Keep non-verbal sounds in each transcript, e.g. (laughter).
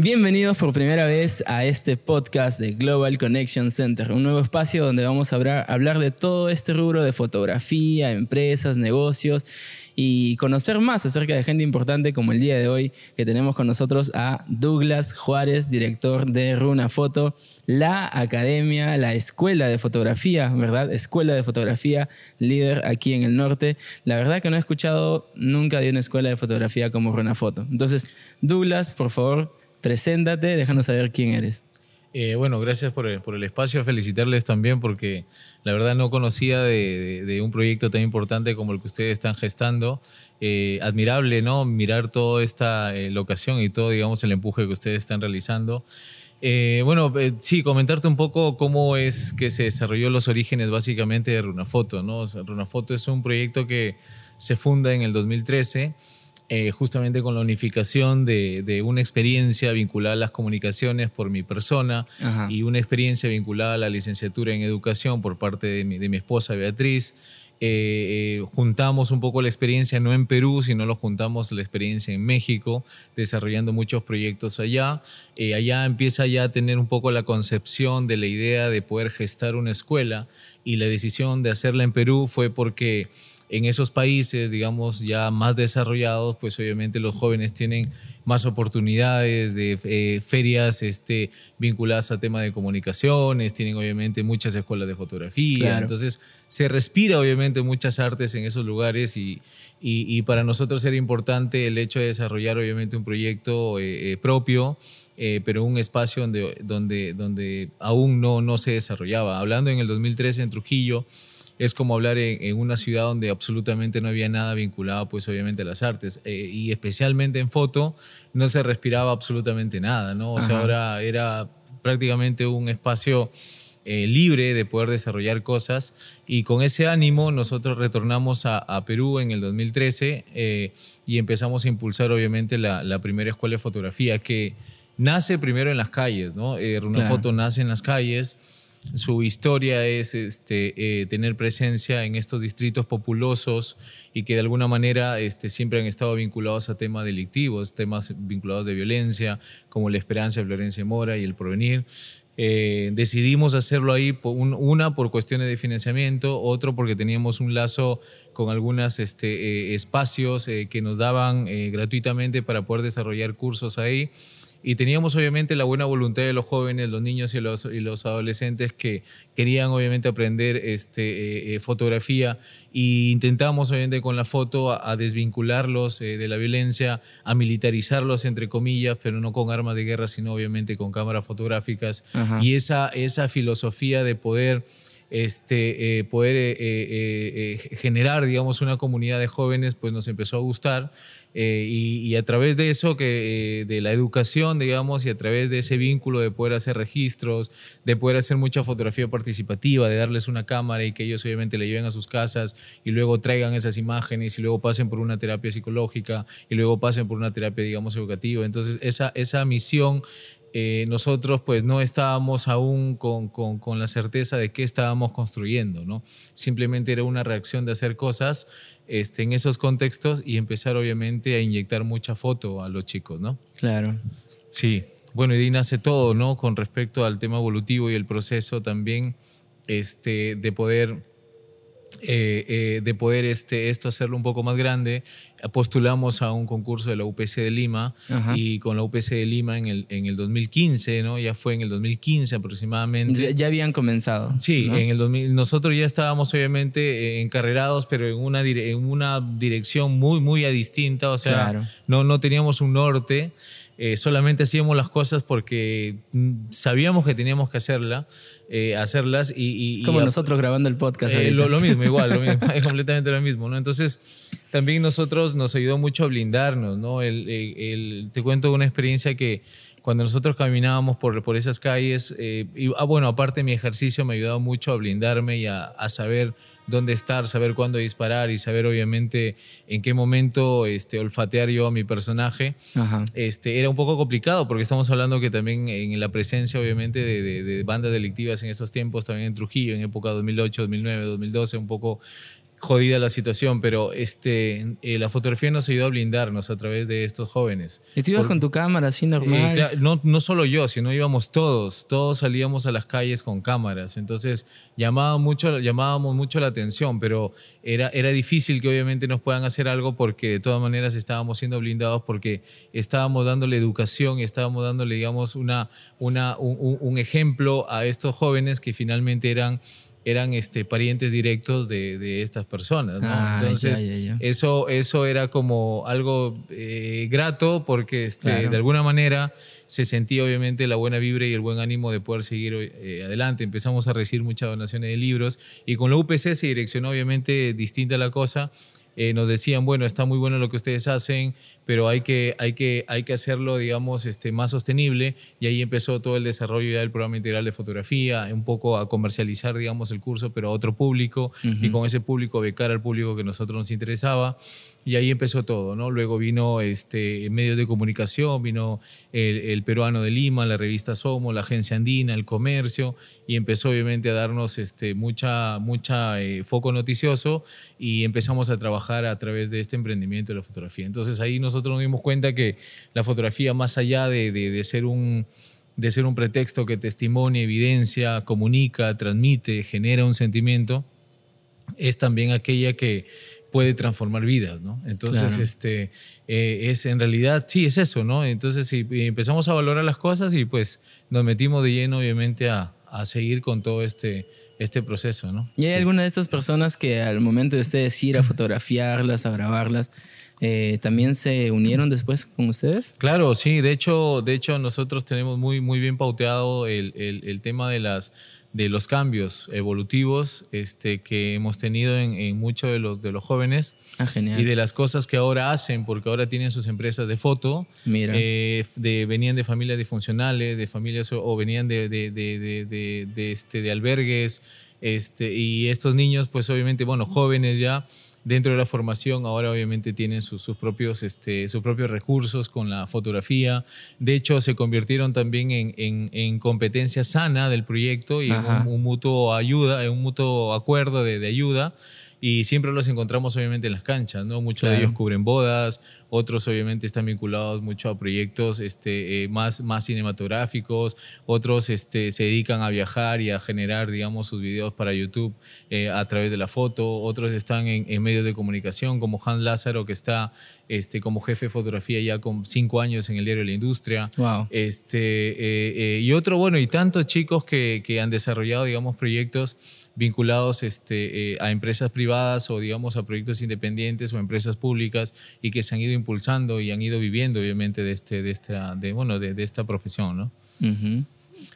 Bienvenidos por primera vez a este podcast de Global Connection Center, un nuevo espacio donde vamos a hablar, de todo este rubro de fotografía, empresas, negocios y conocer más acerca de gente importante como el día de hoy que tenemos con nosotros a Douglas Juárez, director de Runa Foto, la academia, la escuela de fotografía, ¿verdad? Escuela de fotografía, líder aquí en el norte. La verdad que no he escuchado nunca de una escuela de fotografía como Runa Foto. Entonces, Douglas, por favor, preséntate, déjanos saber quién eres. Eh, bueno, gracias por el, por el, espacio. Felicitarles también porque la verdad no conocía de, un proyecto tan importante como el que ustedes están gestando. Eh, admirable, ¿no? Mirar toda esta eh, locación y todo, digamos, el empuje que ustedes están realizando. bueno, sí, comentarte un poco cómo es que se desarrolló los orígenes básicamente de Runafoto, ¿no? Runafoto es un proyecto que se funda en el 2013 eh, justamente con la unificación de, una experiencia vinculada a las comunicaciones por mi persona y una experiencia vinculada a la licenciatura en educación por parte de mi, esposa Beatriz. Eh, eh, juntamos un poco la experiencia no en Perú, sino lo juntamos la experiencia en México, desarrollando muchos proyectos allá. allá empieza ya a tener un poco la concepción de la idea de poder gestar una escuela y la decisión de hacerla en Perú fue porque en esos países, digamos, ya más desarrollados, pues obviamente los jóvenes tienen más oportunidades de eh, ferias este, vinculadas al tema de comunicaciones, tienen obviamente muchas escuelas de fotografía, entonces se respira obviamente muchas artes en esos lugares y, y, para nosotros era importante el hecho de desarrollar obviamente un proyecto eh, eh, propio. pero un espacio donde, donde, donde aún no, no se desarrollaba. Hablando en el 2013 en Trujillo, es como hablar en, una ciudad donde absolutamente no había nada vinculado, pues obviamente a las artes. Eh, y especialmente en foto no se respiraba absolutamente nada, ¿no? O sea, ahora era prácticamente un espacio eh, libre de poder desarrollar cosas. Y con ese ánimo nosotros retornamos a, Perú en el 2013 eh, y empezamos a impulsar obviamente la, primera escuela de fotografía que nace primero en las calles, ¿no? Runa Foto nace en las calles su historia es este, eh, tener presencia en estos distritos populosos y que de alguna manera este, siempre han estado vinculados a temas delictivos, temas vinculados de violencia, como la esperanza de Florencia Mora y el porvenir. Eh, decidimos hacerlo ahí, una por cuestiones de financiamiento, otro porque teníamos un lazo con algunos este, eh, espacios que nos daban gratuitamente para poder desarrollar cursos ahí y teníamos obviamente la buena voluntad de los jóvenes, los niños y los, y los adolescentes que querían obviamente aprender este, eh, eh, fotografía e intentamos obviamente con la foto a, desvincularlos eh, de la violencia, a militarizarlos entre comillas, pero no con armas de guerra, sino obviamente con cámaras fotográficas. Y esa, esa filosofía de poder este, poder generar, digamos, una comunidad de jóvenes, pues nos empezó a gustar eh, y, a través de eso, que, eh, de la educación, digamos, y a través de ese vínculo de poder hacer registros, de poder hacer mucha fotografía participativa, de darles una cámara y que ellos obviamente le lleven a sus casas y luego traigan esas imágenes y luego pasen por una terapia psicológica y luego pasen por una terapia, digamos, educativa. Entonces, esa, esa misión eh, nosotros pues no estábamos aún con, con, con, la certeza de qué estábamos construyendo, ¿no? Simplemente era una reacción de hacer cosas este, en esos contextos y empezar obviamente a inyectar mucha foto a los chicos, ¿no? Claro. Sí, bueno, y de ahí nace todo, ¿no? Con respecto al tema evolutivo y el proceso también este, de poder eh, eh, de poder este, esto hacerlo un poco más grande, postulamos a un concurso de la UPC de Lima y con la UPC de Lima en el, en el 2015, ¿no? ya fue en el 2015 aproximadamente. Ya, habían comenzado. Sí, en el 2000, nosotros ya estábamos obviamente eh, encarrerados, pero en una, en una dirección muy, muy distinta, o sea, no, no teníamos un norte. Solamente hacíamos las cosas porque mm, sabíamos que teníamos que hacerla. Eh, hacerlas y, Como nosotros grabando el podcast. Eh, lo, mismo, igual, lo mismo, (laughs) es completamente lo mismo, ¿no? Entonces, también nosotros nos ayudó mucho a blindarnos, ¿no? El, te cuento una experiencia que cuando nosotros caminábamos por, por esas calles, eh, y, ah, bueno, aparte mi ejercicio me ayudó mucho a blindarme y a, a saber dónde estar, saber cuándo disparar y saber obviamente en qué momento este, olfatear yo a mi personaje, Este, era un poco complicado porque estamos hablando que también en la presencia obviamente de, bandas delictivas en esos tiempos, también en Trujillo, en época 2008, 2009, 2012, un poco jodida la situación, pero este, eh, la fotografía nos ayudó a blindarnos a través de estos jóvenes. ¿Y tú ibas con tu cámara así normal? Eh, no, no solo yo, sino íbamos todos, todos salíamos a las calles con cámaras, entonces llamaba mucho, llamábamos mucho la atención, pero era, era difícil que obviamente nos puedan hacer algo porque de todas maneras estábamos siendo blindados porque estábamos dándole educación y estábamos dándole, digamos, una, una, un ejemplo a estos jóvenes que finalmente eran eran este, parientes directos de, de estas personas. ¿no? Ah, Entonces, Eso, eso era como algo eh, grato porque este, de alguna manera se sentía obviamente la buena vibra y el buen ánimo de poder seguir eh, adelante. Empezamos a recibir muchas donaciones de libros y con la UPC se direccionó obviamente distinta la cosa eh, nos decían, bueno, está muy bueno lo que ustedes hacen, pero hay que, hay que, hay que hacerlo, digamos, este, más sostenible. Y ahí empezó todo el desarrollo ya del programa integral de fotografía, un poco a comercializar, digamos, el curso, pero a otro público, y con ese público becar al público que a nosotros nos interesaba. Y ahí empezó todo, ¿no? Luego vino este, medios de comunicación, vino el, Peruano de Lima, la revista Somo, la Agencia Andina, el Comercio, y empezó obviamente a darnos este, mucha, mucha eh, foco noticioso y empezamos a trabajar a través de este emprendimiento de la fotografía. Entonces ahí nosotros nos dimos cuenta que la fotografía, más allá de, de, ser un de ser un pretexto que testimonia, evidencia, comunica, transmite, genera un sentimiento, es también aquella que puede transformar vidas, ¿no? Entonces, este, eh, es en realidad, sí, es eso, ¿no? Entonces, empezamos a valorar las cosas y pues nos metimos de lleno, obviamente, a, a seguir con todo este, este proceso, ¿no? ¿Y hay alguna de estas personas que al momento de ustedes ir a fotografiarlas, a grabarlas, eh, también se unieron después con ustedes? Claro, sí. De hecho, de hecho nosotros tenemos muy, muy bien pauteado el, el, el tema de las de los cambios evolutivos este, que hemos tenido en, muchos de los, de los jóvenes ah, y de las cosas que ahora hacen, porque ahora tienen sus empresas de foto, Mira. Eh, de, venían de familias disfuncionales, de familias o, venían de, de, de, este, de albergues, este, y estos niños, pues obviamente, bueno, jóvenes ya, dentro de la formación ahora obviamente tienen sus, propios, este, sus propios recursos con la fotografía. De hecho, se convirtieron también en, en, competencia sana del proyecto y un, mutuo ayuda, un mutuo acuerdo de, de ayuda y siempre los encontramos obviamente en las canchas, ¿no? Muchos de ellos cubren bodas, otros obviamente están vinculados mucho a proyectos este, eh, más, más cinematográficos, otros este, se dedican a viajar y a generar, digamos, sus videos para YouTube eh, a través de la foto, otros están en, medios de comunicación como Han Lázaro que está este, como jefe de fotografía ya con cinco años en el diario de la industria. Este, eh, y otro, bueno, y tantos chicos que, que han desarrollado, digamos, proyectos vinculados este, a empresas privadas o digamos a proyectos independientes o empresas públicas y que se han ido impulsando y han ido viviendo obviamente de, este, de, esta, de, bueno, de, esta profesión. ¿no?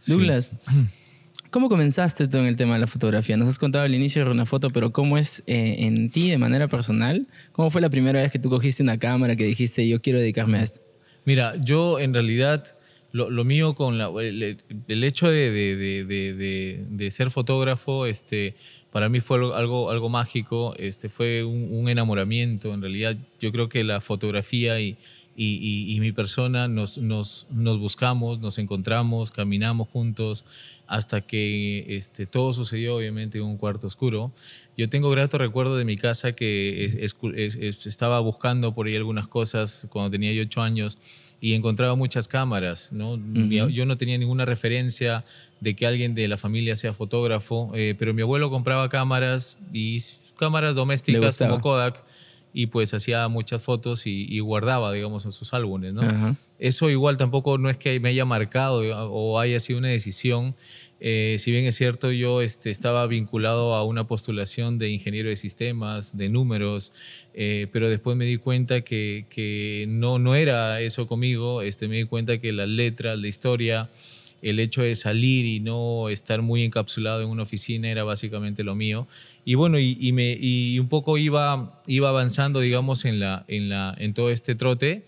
Douglas, (clears throat) ¿cómo comenzaste tú en el tema de la fotografía? Nos has contado al inicio de una foto, pero ¿cómo es eh, en ti de manera personal? ¿Cómo fue la primera vez que tú cogiste una cámara que dijiste yo quiero dedicarme a esto? Mira, yo en realidad... Lo, lo, mío con la, el, el, hecho de, de, de, de, ser fotógrafo, este, para mí fue algo, algo mágico, este, fue un, enamoramiento. En realidad, yo creo que la fotografía y, y, y, mi persona nos, nos, nos, buscamos, nos encontramos, caminamos juntos hasta que este, todo sucedió, obviamente, en un cuarto oscuro. Yo tengo grato recuerdo de mi casa que estaba buscando por ahí algunas cosas cuando tenía yo ocho años y encontraba muchas cámaras. ¿no? Yo no tenía ninguna referencia de que alguien de la familia sea fotógrafo, eh, pero mi abuelo compraba cámaras y cámaras domésticas como Kodak y pues hacía muchas fotos y, guardaba, digamos, en sus álbumes, ¿no? Eso igual tampoco no es que me haya marcado o haya sido una decisión. Eh, si bien es cierto, yo este, estaba vinculado a una postulación de ingeniero de sistemas, de números, eh, pero después me di cuenta que, que, no, no era eso conmigo. Este, me di cuenta que las letras, la historia, el hecho de salir y no estar muy encapsulado en una oficina era básicamente lo mío. Y bueno, y, me, y un poco iba, iba avanzando, digamos, en, la, en, la, en todo este trote.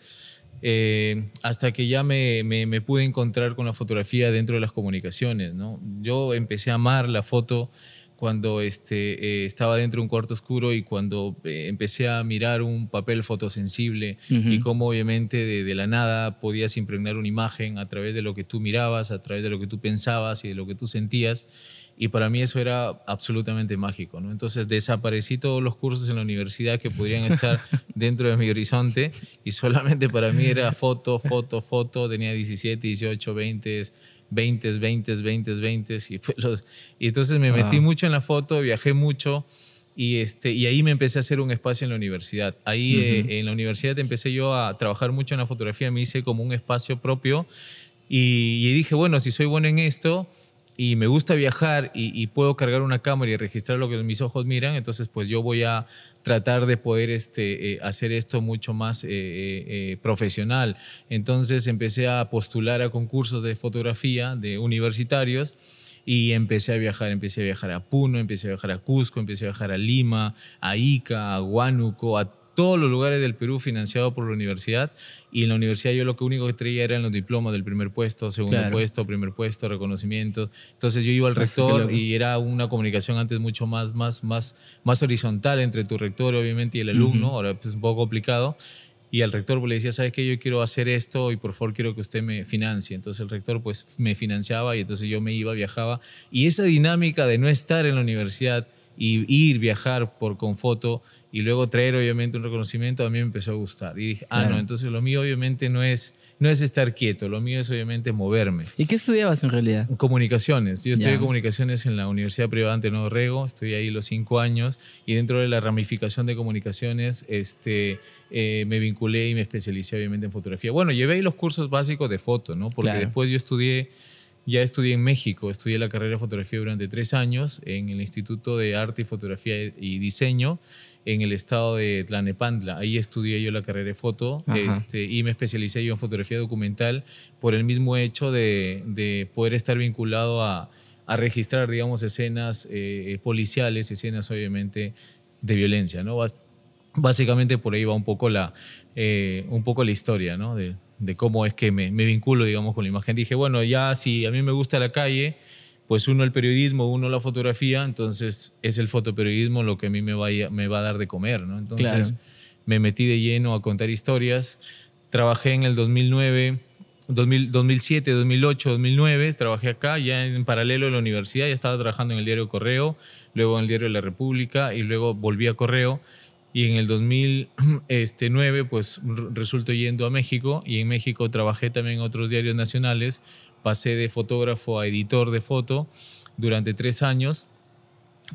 Eh, hasta que ya me, me, pude encontrar con la fotografía dentro de las comunicaciones. ¿no? Yo empecé a amar la foto cuando este, eh, estaba dentro de un cuarto oscuro y cuando eh, empecé a mirar un papel fotosensible y cómo obviamente de, de, la nada podías impregnar una imagen a través de lo que tú mirabas, a través de lo que tú pensabas y de lo que tú sentías. Y para mí eso era absolutamente mágico. ¿no? Entonces desaparecí todos los cursos en la universidad que podrían estar (laughs) dentro de mi horizonte y solamente para mí era foto, foto, foto. Tenía 17, 18, 20 20, 20, 20, 20. Y, pues los, y entonces me metí mucho en la foto, viajé mucho y, este, y ahí me empecé a hacer un espacio en la universidad. Ahí eh, en la universidad empecé yo a trabajar mucho en la fotografía, me hice como un espacio propio y, y dije, bueno, si soy bueno en esto y me gusta viajar y, puedo cargar una cámara y registrar lo que mis ojos miran, entonces pues yo voy a tratar de poder este, eh, hacer esto mucho más eh, eh, profesional. Entonces empecé a postular a concursos de fotografía de universitarios y empecé a viajar, empecé a viajar a Puno, empecé a viajar a Cusco, empecé a viajar a Lima, a Ica, a Huánuco, a todos los lugares del Perú financiado por la universidad y en la universidad yo lo que único que traía eran los diplomas del primer puesto, segundo puesto, primer puesto, reconocimientos. Entonces yo iba al rector y era una comunicación antes mucho más, más, más, más horizontal entre tu rector obviamente y el alumno, ahora es un poco complicado. Y al rector pues, le decía, ¿sabes qué? Yo quiero hacer esto y por favor quiero que usted me financie. Entonces el rector pues me financiaba y entonces yo me iba, viajaba. Y esa dinámica de no estar en la universidad y ir, viajar por con foto y luego traer obviamente un reconocimiento, a mí me empezó a gustar. Y dije, ah, no, entonces lo mío obviamente no es, no es estar quieto, lo mío es obviamente moverme. ¿Y qué estudiabas en realidad? Comunicaciones. Yo estudié comunicaciones en la Universidad Privada de Nuevo Rego, estuve ahí los cinco años y dentro de la ramificación de comunicaciones este, eh, me vinculé y me especialicé obviamente en fotografía. Bueno, llevé ahí los cursos básicos de foto, ¿no? Porque después yo estudié ya estudié en México, estudié la carrera de fotografía durante tres años en el Instituto de Arte y Fotografía y Diseño en el estado de Tlanepantla. Ahí estudié yo la carrera de foto este, y me especialicé yo en fotografía documental por el mismo hecho de, poder estar vinculado a, registrar, digamos, escenas eh, policiales, escenas obviamente de violencia, ¿no? Básicamente por ahí va un poco la, eh, un poco la historia, ¿no? De, de cómo es que me, me, vinculo, digamos, con la imagen. Dije, bueno, ya si a mí me gusta la calle, pues uno el periodismo, uno la fotografía, entonces es el fotoperiodismo lo que a mí me va a, me va a dar de comer, ¿no? Entonces me metí de lleno a contar historias. Trabajé en el 2009, 2007, 2008, 2009, trabajé acá, ya en paralelo a la universidad, ya estaba trabajando en el diario Correo, luego en el diario La República y luego volví a Correo y en el 2009 (clears throat) pues resulto yendo a México. Y en México trabajé también en otros diarios nacionales, pasé de fotógrafo a editor de foto durante tres años.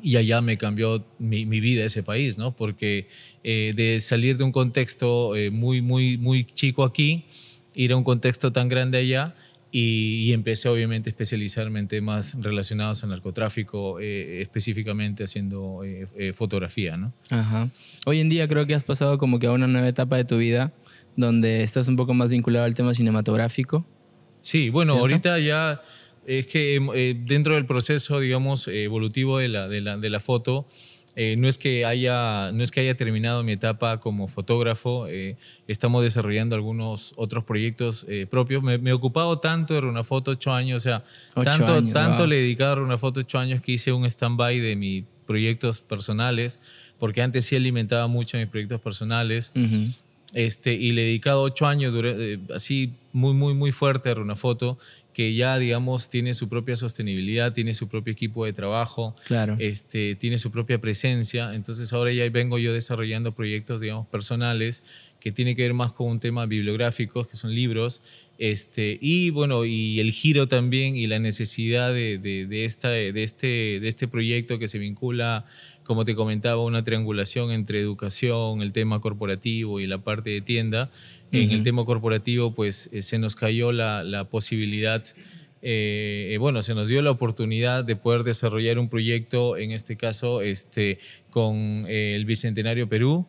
Y allá me cambió mi, vida ese país, ¿no? Porque eh, de salir de un contexto eh, muy, muy, muy chico aquí, ir a un contexto tan grande allá, y, empecé obviamente a especializarme en temas relacionados al narcotráfico, eh, específicamente haciendo eh, eh, fotografía. ¿no? Ajá. Hoy en día creo que has pasado como que a una nueva etapa de tu vida donde estás un poco más vinculado al tema cinematográfico. Sí, bueno, ahorita ya es que dentro del proceso, digamos, evolutivo de la, de la, de la foto, eh, no, es que haya, no es que haya terminado mi etapa como fotógrafo, eh, estamos desarrollando algunos otros proyectos eh, propios. Me, he ocupado tanto de una foto ocho años, o sea, tanto, tanto le he dedicado a una foto ocho años que hice un stand-by de mis proyectos personales, porque antes sí alimentaba mucho mis proyectos personales. Este, y le he dedicado ocho años así muy, muy, muy fuerte a una foto que ya, digamos, tiene su propia sostenibilidad, tiene su propio equipo de trabajo, claro. este, tiene su propia presencia. Entonces ahora ya vengo yo desarrollando proyectos, digamos, personales que tiene que ver más con un tema bibliográfico, que son libros, este, y bueno, y el giro también y la necesidad de, de, esta, de, este, de este proyecto que se vincula, como te comentaba, una triangulación entre educación, el tema corporativo y la parte de tienda. En el tema corporativo, pues eh, se nos cayó la, la posibilidad eh, bueno, se nos dio la oportunidad de poder desarrollar un proyecto, en este caso, este, con eh, el Bicentenario Perú,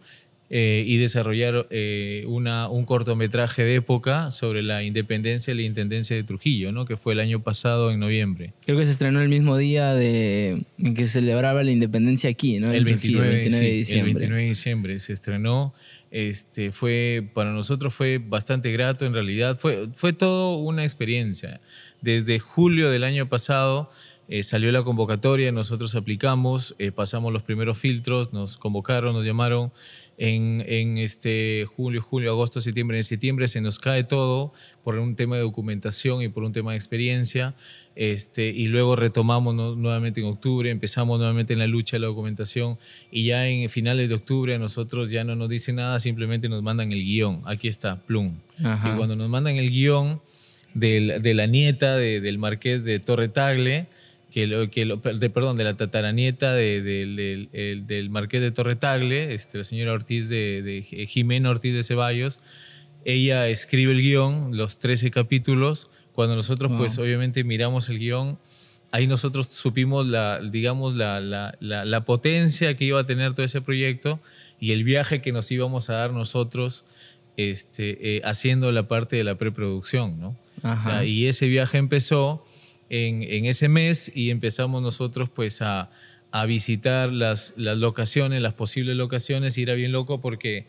eh, y desarrollar eh, una, un cortometraje de época sobre la independencia y la intendencia de Trujillo, ¿no? que fue el año pasado en noviembre. Creo que se estrenó el mismo día de, en que se celebraba la independencia aquí, ¿no? El, 29, de diciembre. El 29 de diciembre se estrenó. Este, fue, para nosotros fue bastante grato, en realidad fue, fue todo una experiencia. Desde julio del año pasado Eh, salió la convocatoria, nosotros aplicamos, eh, pasamos los primeros filtros, nos convocaron, nos llamaron en, en, este julio, julio, agosto, septiembre. En septiembre se nos cae todo por un tema de documentación y por un tema de experiencia. Este, y luego retomamos nuevamente en octubre, empezamos nuevamente en la lucha de la documentación y ya en finales de octubre a nosotros ya no nos dicen nada, simplemente nos mandan el guion. Aquí está, plum. Y cuando nos mandan el guion de la nieta del marqués de Torre Tagle, que, lo, que de, perdón, de la tataranieta de, del marqués de Torre Tagle, este, la señora Ortiz de, Jimena Ortiz de Ceballos, ella escribe el guion, los 13 capítulos, cuando nosotros pues obviamente miramos el guion, ahí nosotros supimos la, digamos, la, la, la, potencia que iba a tener todo ese proyecto y el viaje que nos íbamos a dar nosotros este, eh, haciendo la parte de la preproducción, ¿no? y ese viaje empezó en, ese mes y empezamos nosotros pues a, visitar las, las, locaciones, las posibles locaciones y era bien loco porque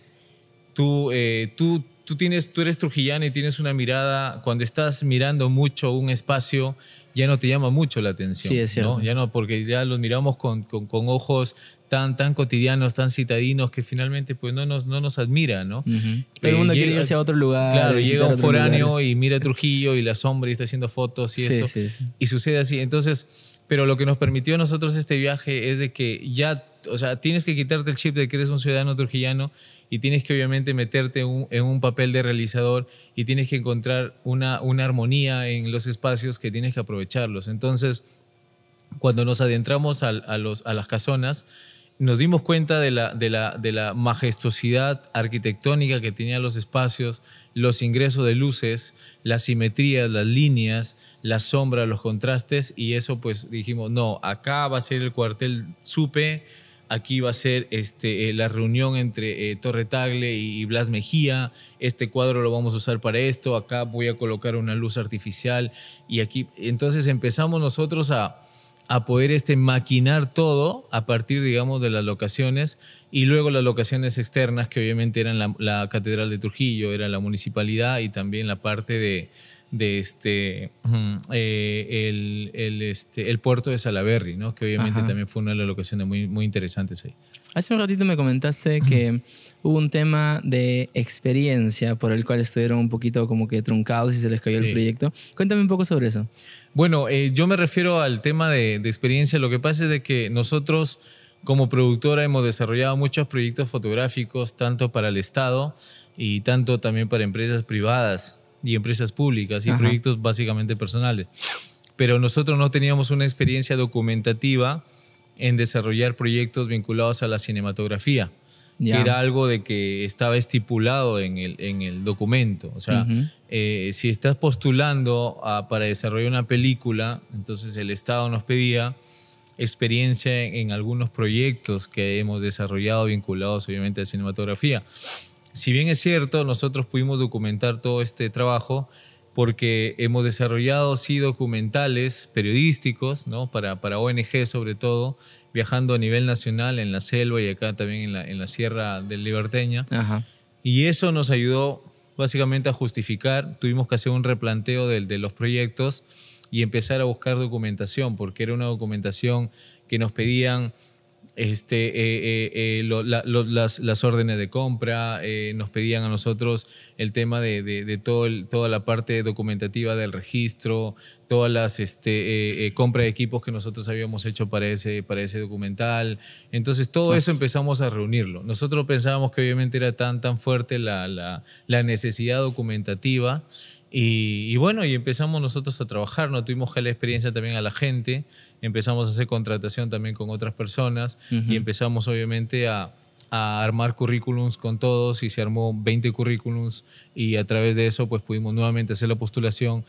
tú, eh, tú, tú, tienes, tú eres trujillano y tienes una mirada, cuando estás mirando mucho un espacio, ya no te llama mucho la atención. Sí, es cierto. ¿no? Ya no, porque ya los miramos con, con, con ojos tan, tan cotidianos, tan citadinos, que finalmente pues no nos, no nos admira, ¿no? Todo el mundo quiere irse a otro lugar. Claro, llega un foráneo y mira Trujillo y la sombra y está haciendo fotos y esto. Y sucede así. Entonces, pero lo que nos permitió a nosotros este viaje es de que ya, o sea, tienes que quitarte el chip de que eres un ciudadano trujillano y tienes que obviamente meterte en un papel de realizador y tienes que encontrar una, una armonía en los espacios que tienes que aprovecharlos. Entonces, cuando nos adentramos a, los, a las casonas, nos dimos cuenta de la, de, la, de la majestuosidad arquitectónica que tenían los espacios, los ingresos de luces, las simetrías, las líneas, las sombras, los contrastes, y eso pues dijimos, no, acá va a ser el cuartel Supe, aquí va a ser este, eh, la reunión entre eh, Torre Tagle y, Blas Mejía, este cuadro lo vamos a usar para esto, acá voy a colocar una luz artificial, y aquí, entonces empezamos nosotros a a poder este, maquinar todo a partir, digamos, de las locaciones y luego las locaciones externas, que obviamente eran la, Catedral de Trujillo, era la municipalidad y también la parte de, de este, eh, el, el, este, el puerto de Salaberry, ¿no? que obviamente también fue una de las locaciones muy, muy interesantes ahí. Hace un ratito me comentaste que hubo un tema de experiencia por el cual estuvieron un poquito como que truncados y se les cayó el proyecto. Cuéntame un poco sobre eso. Bueno, eh, yo me refiero al tema de, experiencia. Lo que pasa es de que nosotros como productora hemos desarrollado muchos proyectos fotográficos, tanto para el Estado y tanto también para empresas privadas y empresas públicas y proyectos básicamente personales. Pero nosotros no teníamos una experiencia documentativa en desarrollar proyectos vinculados a la cinematografía que era algo de que estaba estipulado en el, en el documento. O sea, eh, si estás postulando para desarrollar una película, entonces el Estado nos pedía experiencia en, algunos proyectos que hemos desarrollado vinculados obviamente a la cinematografía. Si bien es cierto, nosotros pudimos documentar todo este trabajo porque hemos desarrollado sí documentales periodísticos, ¿no? para, para ONG sobre todo, viajando a nivel nacional en la selva y acá también en la, en la Sierra del Liberteña. Y eso nos ayudó básicamente a justificar, tuvimos que hacer un replanteo de, de los proyectos y empezar a buscar documentación, porque era una documentación que nos pedían este, eh, eh, eh, las, las, órdenes de compra, nos pedían a nosotros el tema de, de, todo toda la parte documentativa del registro, todas las este, compra de equipos que nosotros habíamos hecho para ese, para ese documental. Entonces todo eso empezamos a reunirlo. Nosotros pensábamos que obviamente era tan, tan fuerte la, la, la necesidad documentativa y, bueno, y empezamos nosotros a trabajar, no tuvimos que la experiencia también a la gente, empezamos a hacer contratación también con otras personas y empezamos obviamente a, a, armar currículums con todos y se armó 20 currículums y a través de eso pues pudimos nuevamente hacer la postulación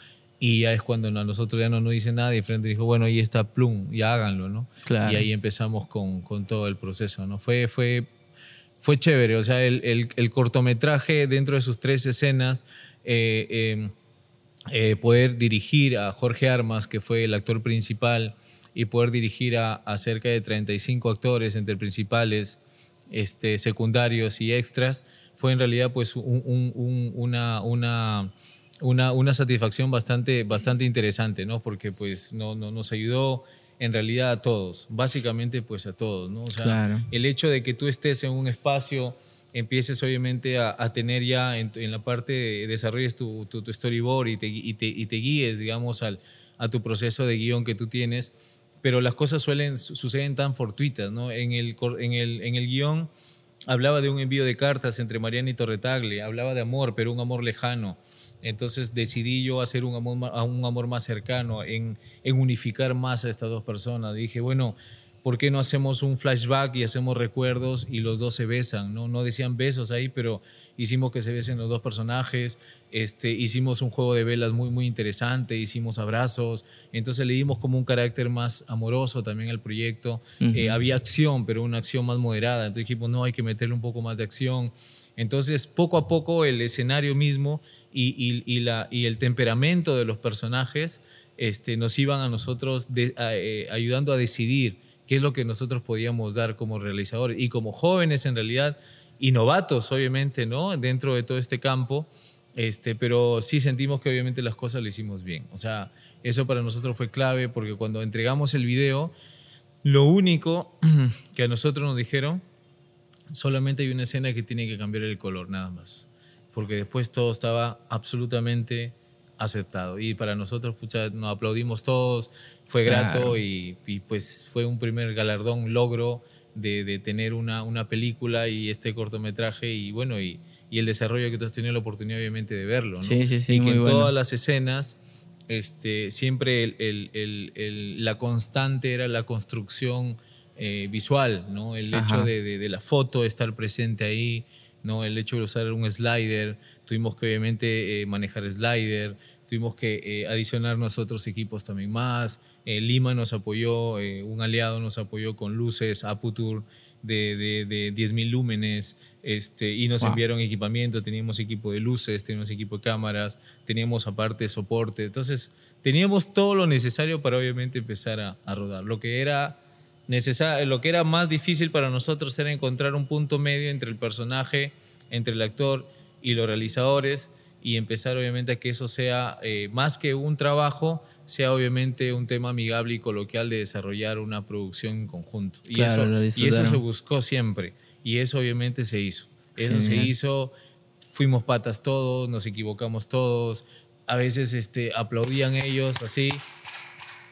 y ya es cuando a nosotros ya no nos dice nada y frente dijo, bueno, ahí está Plum, ya háganlo, ¿no? Y ahí empezamos con, con, todo el proceso, ¿no? Fue, fue, fue chévere, o sea, el, el, el cortometraje dentro de sus tres escenas eh, em, eh, poder dirigir a Jorge Armas, que fue el actor principal, y poder dirigir a, cerca de 35 actores entre principales, este, secundarios y extras, fue en realidad pues una, una, una, una, satisfacción bastante, bastante interesante, ¿no? porque pues no, no, nos ayudó en realidad a todos, básicamente pues a todos, ¿no? O sea, el hecho de que tú estés en un espacio, empieces obviamente a, tener ya en, la parte, de, desarrolles tu, tu, storyboard y te, y, te, y te, guíes, digamos, al, a tu proceso de guion que tú tienes, pero las cosas suelen, suceden tan fortuitas, ¿no? En el, en el, en el guion hablaba de un envío de cartas entre Mariana y Torretagle, hablaba de amor, pero un amor lejano. Entonces decidí yo hacer un amor, un amor más cercano, en, en unificar más a estas dos personas. Dije, bueno, ¿por qué no hacemos un flashback y hacemos recuerdos y los dos se besan? No, no decían besos ahí, pero hicimos que se besen los dos personajes, este, hicimos un juego de velas muy, muy interesante, hicimos abrazos, entonces le dimos como un carácter más amoroso también al proyecto. Eh, había acción, pero una acción más moderada, entonces dijimos, no, hay que meterle un poco más de acción. Entonces, poco a poco el escenario mismo y, la, y el temperamento de los personajes este, nos iban a nosotros eh, ayudando a decidir qué es lo que nosotros podíamos dar como realizadores. Y como jóvenes, en realidad, y novatos, obviamente, ¿no? Dentro de todo este campo, este, pero sí sentimos que obviamente las cosas lo hicimos bien. O sea, eso para nosotros fue clave porque cuando entregamos el video, lo único (clears throat) que a nosotros nos dijeron, solamente hay una escena que tiene que cambiar el color, nada más porque después todo estaba absolutamente aceptado. Y para nosotros, pucha, nos aplaudimos todos, fue grato y, pues fue un primer galardón, logro de, tener una, una, película y este cortometraje y bueno, y, y, el desarrollo que tú has tenido la oportunidad obviamente de verlo. ¿no? Sí, sí, sí. Y que en todas las escenas, este, siempre el, el, el, la constante era la construcción eh, visual, ¿no? El hecho de, de, de la foto, estar presente ahí, ¿no? El hecho de usar un slider, tuvimos que obviamente eh, manejar slider, tuvimos que eh, adicionar nosotros equipos también más. Eh, Lima nos apoyó, un aliado nos apoyó con luces Aputur de, de, de 10.000 lúmenes este, y nos enviaron equipamiento, teníamos equipo de luces, teníamos equipo de cámaras, teníamos aparte soporte. Entonces, teníamos todo lo necesario para obviamente empezar a, a rodar. Lo que era lo que era más difícil para nosotros era encontrar un punto medio entre el personaje, entre el actor y los realizadores y empezar obviamente a que eso sea eh, más que un trabajo, sea obviamente un tema amigable y coloquial de desarrollar una producción en conjunto. Y, eso, y eso se buscó siempre. Y eso obviamente se hizo. Eso se hizo, fuimos patas todos, nos equivocamos todos, a veces este, aplaudían ellos así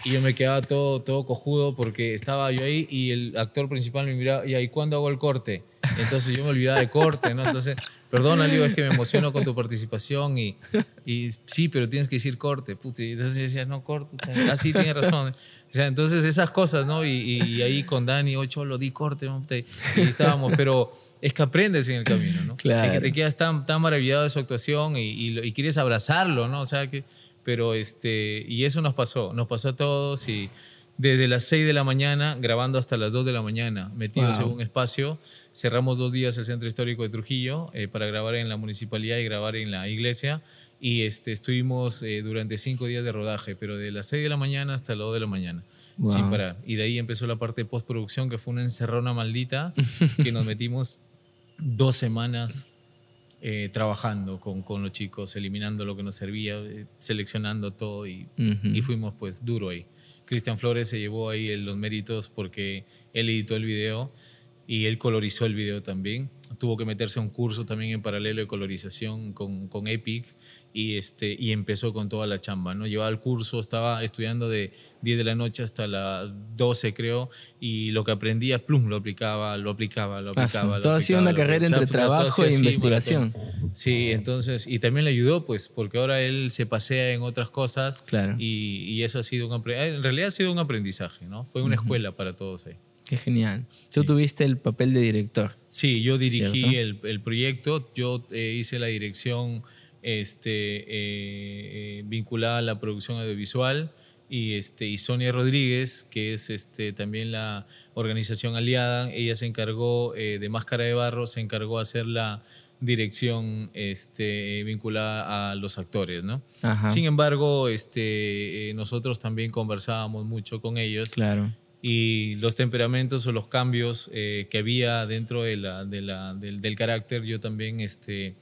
y yo me quedaba todo, todo cojudo porque estaba yo ahí y el actor principal me miraba, ¿y ahí cuándo hago el corte? Entonces yo me olvidaba de corte, ¿no? Entonces, perdona, Leo, es que me emociono con tu participación y, y sí, pero tienes que decir corte. Puta, y entonces yo decía, no, corte. Ah, sí, tienes razón. O sea, entonces esas cosas, ¿no? Y, y ahí con Dani, ocho, lo di corte, ¿no? y estábamos, pero es que aprendes en el camino, ¿no? Claro. Es que te quedas tan, tan maravillado de su actuación y, y, y quieres abrazarlo, ¿no? O sea, que pero este, y eso nos pasó, nos pasó a todos y desde las 6 de la mañana grabando hasta las 2 de la mañana, metidos en un espacio. Cerramos dos días el Centro Histórico de Trujillo eh, para grabar en la municipalidad y grabar en la iglesia. Y este, estuvimos eh, durante cinco días de rodaje, pero de las 6 de la mañana hasta las 2 de la mañana, sin parar. Y de ahí empezó la parte de postproducción, que fue una encerrona maldita, (laughs) que nos metimos dos semanas eh, trabajando con, con, los chicos, eliminando lo que nos servía, eh, seleccionando todo y, y, fuimos pues duro ahí. Cristian Flores se llevó ahí los méritos porque él editó el video y él colorizó el video también. Tuvo que meterse a un curso también en paralelo de colorización con, con Epic y, este, y empezó con toda la chamba, ¿no? Llevaba el curso, estaba estudiando de 10 de la noche hasta las 12, creo, y lo que aprendía, plum, lo aplicaba, lo aplicaba, lo aplicaba. todo ha sido una carrera entre trabajo e investigación. Sí, entonces, y también le ayudó, pues, porque ahora él se pasea en otras cosas. Claro. Y, y eso ha sido un aprendizaje, en realidad ha sido un aprendizaje, ¿no? Fue una escuela para todos ahí. Qué genial. Tú tuviste el papel de director. Sí, yo dirigí el, el, proyecto, yo eh, hice la dirección este, eh, eh, vinculada a la producción audiovisual. Y, este, y Sonia Rodríguez, que es este, también la organización aliada, ella se encargó eh, de Máscara de Barro, se encargó de hacer la dirección este, vinculada a los actores. ¿no? Sin embargo, este, nosotros también conversábamos mucho con ellos. Claro. Y los temperamentos o los cambios que había dentro de la, de la, del, del, carácter, yo también este,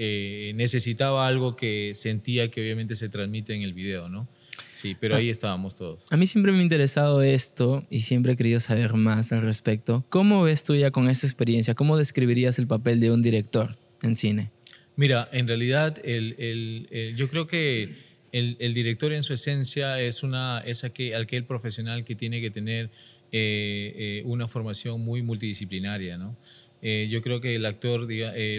eh, necesitaba algo que sentía que obviamente se transmite en el video, ¿no? Sí, pero ahí estábamos todos. A mí siempre me ha interesado esto y siempre he querido saber más al respecto. ¿Cómo ves tú ya con esta experiencia? ¿Cómo describirías el papel de un director en cine? Mira, en realidad el, yo creo que el, director en su esencia es, una, es aquel, aquel profesional que tiene que tener eh, eh, una formación muy multidisciplinaria, ¿no? Eh, yo creo que el actor,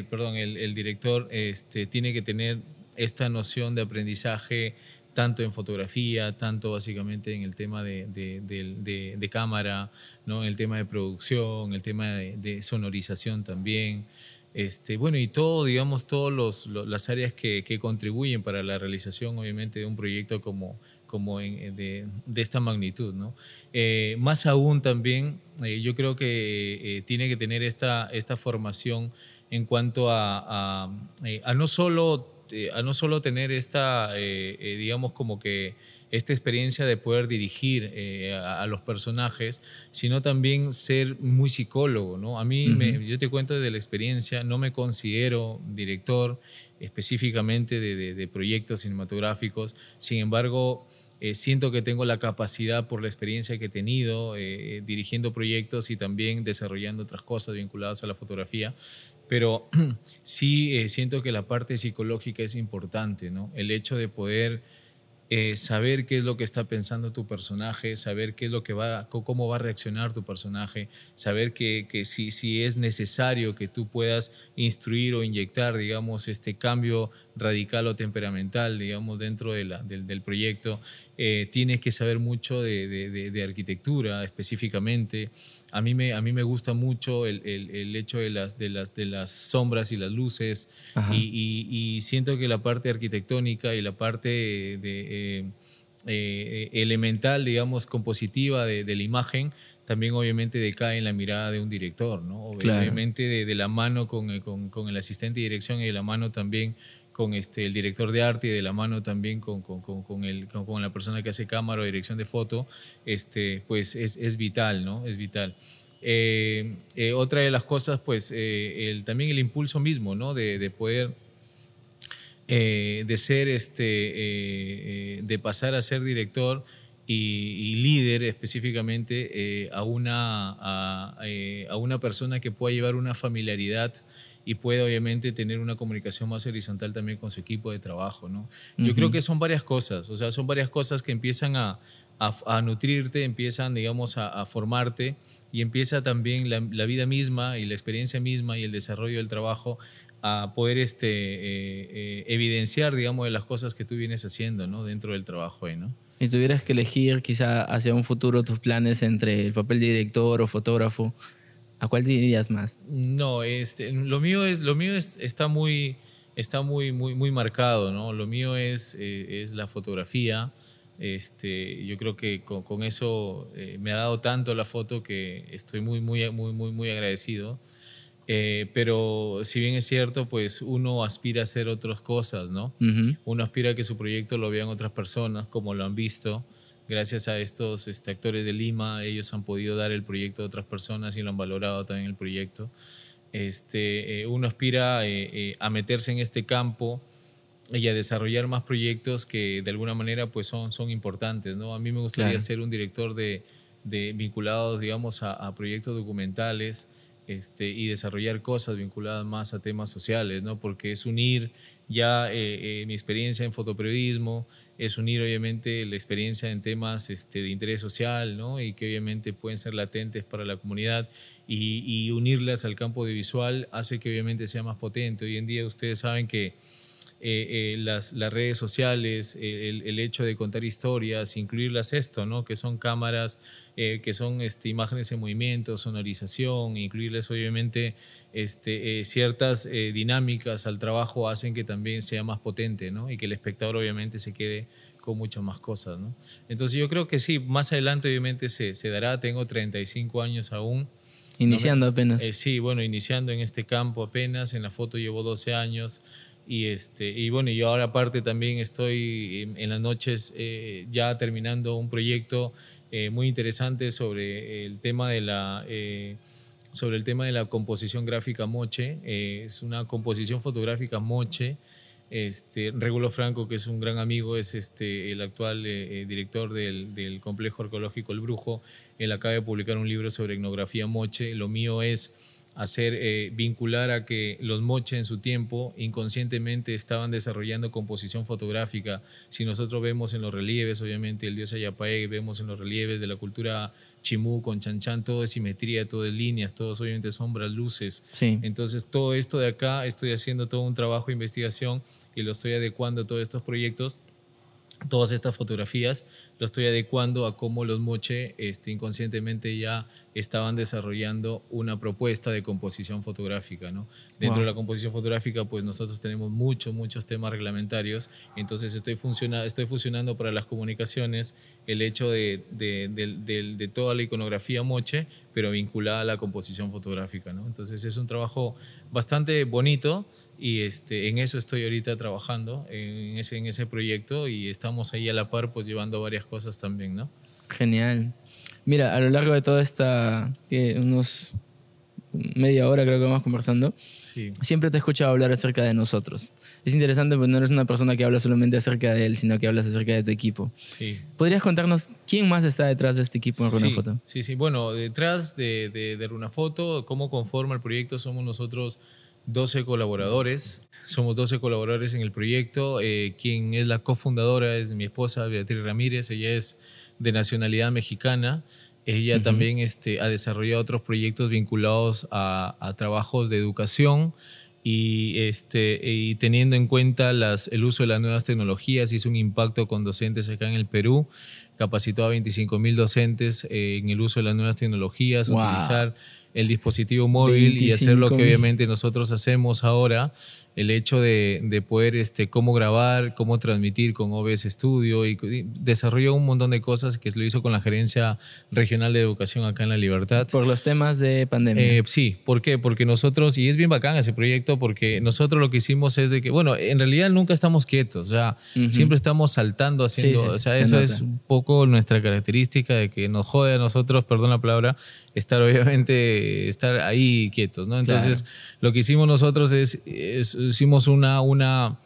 perdón, el, director este, tiene que tener esta noción de aprendizaje tanto en fotografía, tanto básicamente en el tema de, de, cámara, ¿no? el tema de producción, el tema de, sonorización también. Este, bueno, y todo, digamos, todas las áreas que, contribuyen para la realización, obviamente, de un proyecto como, como de, esta magnitud. ¿no? Eh, más aún también, eh, yo creo que eh, tiene que tener esta, esta formación en cuanto a, a no solo a no solo tener esta, eh, eh, digamos, como que esta experiencia de poder dirigir eh, a, los personajes, sino también ser muy psicólogo, ¿no? A mí, yo te cuento de la experiencia, no me considero director específicamente de, proyectos cinematográficos, sin embargo, siento que tengo la capacidad por la experiencia que he tenido dirigiendo proyectos y también desarrollando otras cosas vinculadas a la fotografía, pero (clears throat) sí eh, siento que la parte psicológica es importante, ¿no? El hecho de poder eh, saber qué es lo que está pensando tu personaje, saber qué es lo que va, cómo va a reaccionar tu personaje, saber que, que si, si es necesario que tú puedas instruir o inyectar, digamos, este cambio radical o temperamental, digamos, dentro de la, del, del, proyecto, eh, tienes que saber mucho de, de, de, arquitectura específicamente. A mí me, a mí me gusta mucho el, el, el hecho de las, de, las, de las sombras y las luces. Y, y, siento que la parte arquitectónica y la parte de, eh, eh, elemental, digamos, compositiva de, la imagen también obviamente decae en la mirada de un director, ¿no? Obviamente de, la mano con, con, con, el asistente de dirección y de la mano también con este, el director de arte y de la mano también con, con, con, el, con, la persona que hace cámara o dirección de foto, este, pues es, es vital, ¿no? Es vital. Eh, eh, otra de las cosas, pues eh, el, también el impulso mismo, ¿no? De, de poder, de ser, este, de pasar a ser director y, líder específicamente a, una, a, a, una persona que pueda llevar una familiaridad y puede obviamente tener una comunicación más horizontal también con su equipo de trabajo, ¿no? Yo creo que son varias cosas, o sea, son varias cosas que empiezan a, a, nutrirte, empiezan, digamos, a, formarte y empieza también la, vida misma y la experiencia misma y el desarrollo del trabajo a poder este, eh, eh, evidenciar, digamos, de las cosas que tú vienes haciendo, ¿no? Dentro del trabajo, ¿no? Y tuvieras que elegir quizá hacia un futuro tus planes entre el papel de director o fotógrafo, ¿A cuál dirías más? No, este, lo mío es, lo mío es, está muy, está muy, muy, muy marcado, ¿no? Lo mío es, eh, es la fotografía. Este, yo creo que con, eso eh, me ha dado tanto la foto que estoy muy, muy, muy, muy, muy agradecido. Eh, pero si bien es cierto, pues uno aspira a hacer otras cosas, ¿no? Uno aspira a que su proyecto lo vean otras personas como lo han visto gracias a estos este, actores de Lima, ellos han podido dar el proyecto a otras personas y lo han valorado también el proyecto. Este, eh, uno aspira eh, eh, a meterse en este campo y a desarrollar más proyectos que de alguna manera pues son, son importantes. ¿no? A mí me gustaría ser un director de, de vinculados digamos, a, a proyectos documentales este, y desarrollar cosas vinculadas más a temas sociales, ¿no? porque es unir ya mi experiencia en fotoperiodismo, es unir obviamente la experiencia en temas este, de interés social ¿no? y que obviamente pueden ser latentes para la comunidad y, unirlas al campo audiovisual hace que obviamente sea más potente. Hoy en día ustedes saben que eh, eh, las, las, redes sociales, el, el, hecho de contar historias, incluirlas esto, ¿no? que son cámaras, eh, que son este, imágenes en movimiento, sonorización, incluirles obviamente este, ciertas dinámicas al trabajo hacen que también sea más potente ¿no? y que el espectador obviamente se quede con muchas más cosas. ¿no? Entonces yo creo que sí, más adelante obviamente se, se dará, tengo 35 años aún. Iniciando apenas. sí, bueno, iniciando en este campo apenas, en la foto llevo 12 años. Y, este, y bueno, yo ahora aparte también estoy en, las noches eh, ya terminando un proyecto eh, muy interesante sobre el tema de la... Eh, sobre el tema de la composición gráfica Moche. es una composición fotográfica Moche Este, Regulo Franco, que es un gran amigo, es este, el actual eh, eh, director del, del, complejo arqueológico El Brujo. Él acaba de publicar un libro sobre etnografía moche. Lo mío es hacer eh, vincular a que los moche en su tiempo inconscientemente estaban desarrollando composición fotográfica. Si nosotros vemos en los relieves, obviamente el dios Ayapae, vemos en los relieves de la cultura chimú con chanchan, todo es simetría, todo es líneas, todo es obviamente sombras, luces. Entonces todo esto de acá estoy haciendo todo un trabajo de investigación y lo estoy adecuando a todos estos proyectos todas estas fotografías lo estoy adecuando a cómo los Moche este, inconscientemente ya estaban desarrollando una propuesta de composición fotográfica. ¿no? Dentro de la composición fotográfica, pues nosotros tenemos muchos, muchos temas reglamentarios, entonces estoy, funciona, estoy fusionando para las comunicaciones el hecho de, de, de, de, toda la iconografía moche, pero vinculada a la composición fotográfica. ¿no? Entonces es un trabajo bastante bonito y este, en eso estoy ahorita trabajando, en ese, en ese proyecto y estamos ahí a la par pues llevando varias cosas también, ¿no? Genial. Mira, a lo largo de toda esta, unos media hora creo que vamos conversando, siempre te he escuchado hablar acerca de nosotros. Es interesante porque no eres una persona que habla solamente acerca de él, sino que hablas acerca de tu equipo. Sí. ¿Podrías contarnos quién más está detrás de este equipo en Runafoto? Sí, sí, bueno, detrás de, de, de Runafoto, cómo conforma el proyecto, somos nosotros 12 colaboradores. Somos 12 colaboradores en el proyecto. Eh, quien es la cofundadora es mi esposa Beatriz Ramírez. Ella es de nacionalidad mexicana. Ella también este, ha desarrollado otros proyectos vinculados a, trabajos de educación y, este, y teniendo en cuenta las, el uso de las nuevas tecnologías, hizo un impacto con docentes acá en el Perú, capacitó a 25 mil docentes eh, en el uso de las nuevas tecnologías, utilizar el dispositivo móvil y hacer lo que obviamente nosotros hacemos ahora, el hecho de, de, poder este, cómo grabar, cómo transmitir con OBS Studio y, desarrolló un montón de cosas que lo hizo con la Gerencia Regional de Educación acá en La Libertad. Por los temas de pandemia. Eh, sí, ¿por qué? Porque nosotros, y es bien bacán ese proyecto, porque nosotros lo que hicimos es de que, bueno, en realidad nunca estamos quietos, o sea, siempre estamos saltando, haciendo, o sea, eso es un poco nuestra característica de que nos jode a nosotros, perdón la palabra, estar (laughs) obviamente, estar ahí quietos, ¿no? Entonces, lo que hicimos nosotros es, hicimos una, una,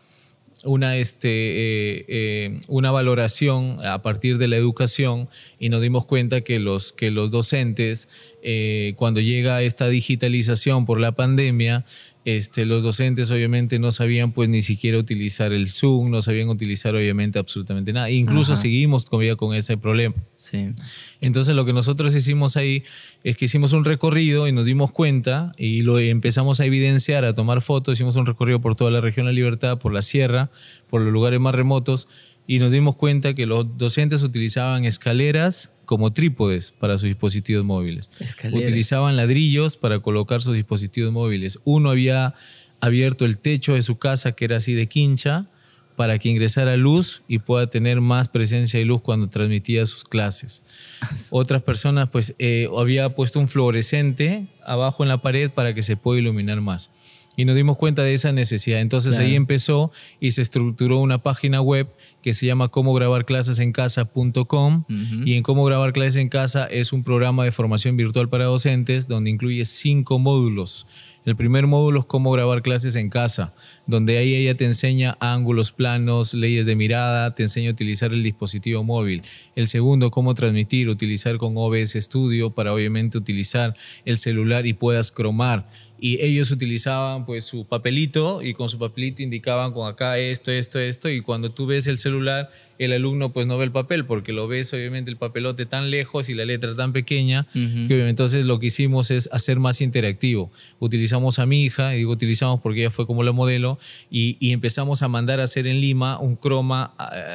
una, este, eh, eh, una valoración a partir de la educación y nos dimos cuenta que los, que los docentes, eh, cuando llega esta digitalización por la pandemia, este, los docentes obviamente no sabían pues ni siquiera utilizar el Zoom, no sabían utilizar obviamente absolutamente nada. Incluso seguimos todavía con ese problema. Sí. Entonces lo que nosotros hicimos ahí es que hicimos un recorrido y nos dimos cuenta y lo empezamos a evidenciar, a tomar fotos, hicimos un recorrido por toda la región de La Libertad, por la sierra, por los lugares más remotos y nos dimos cuenta que los docentes utilizaban escaleras como trípodes para sus dispositivos móviles. Utilizaban ladrillos para colocar sus dispositivos móviles. Uno había abierto el techo de su casa, que era así de quincha, para que ingresara luz y pueda tener más presencia de luz cuando transmitía sus clases. (laughs) Otras personas, pues, eh, había puesto un fluorescente abajo en la pared para que se pueda iluminar más y nos dimos cuenta de esa necesidad. Entonces ahí empezó y se estructuró una página web que se llama cómo grabar clases en casa.com y en cómo grabar clases en casa es un programa de formación virtual para docentes donde incluye cinco módulos. El primer módulo es cómo grabar clases en casa, donde ahí ella te enseña ángulos planos, leyes de mirada, te enseña a utilizar el dispositivo móvil. El segundo, cómo transmitir, utilizar con OBS Studio para obviamente utilizar el celular y puedas cromar y ellos utilizaban pues su papelito y con su papelito indicaban con acá esto, esto, esto y cuando tú ves el celular el alumno pues no ve el papel porque lo ves obviamente el papelote tan lejos y la letra tan pequeña que obviamente entonces lo que hicimos es hacer más interactivo. Utilizamos a mi hija, y digo utilizamos porque ella fue como la modelo y, y empezamos a mandar a hacer en Lima un croma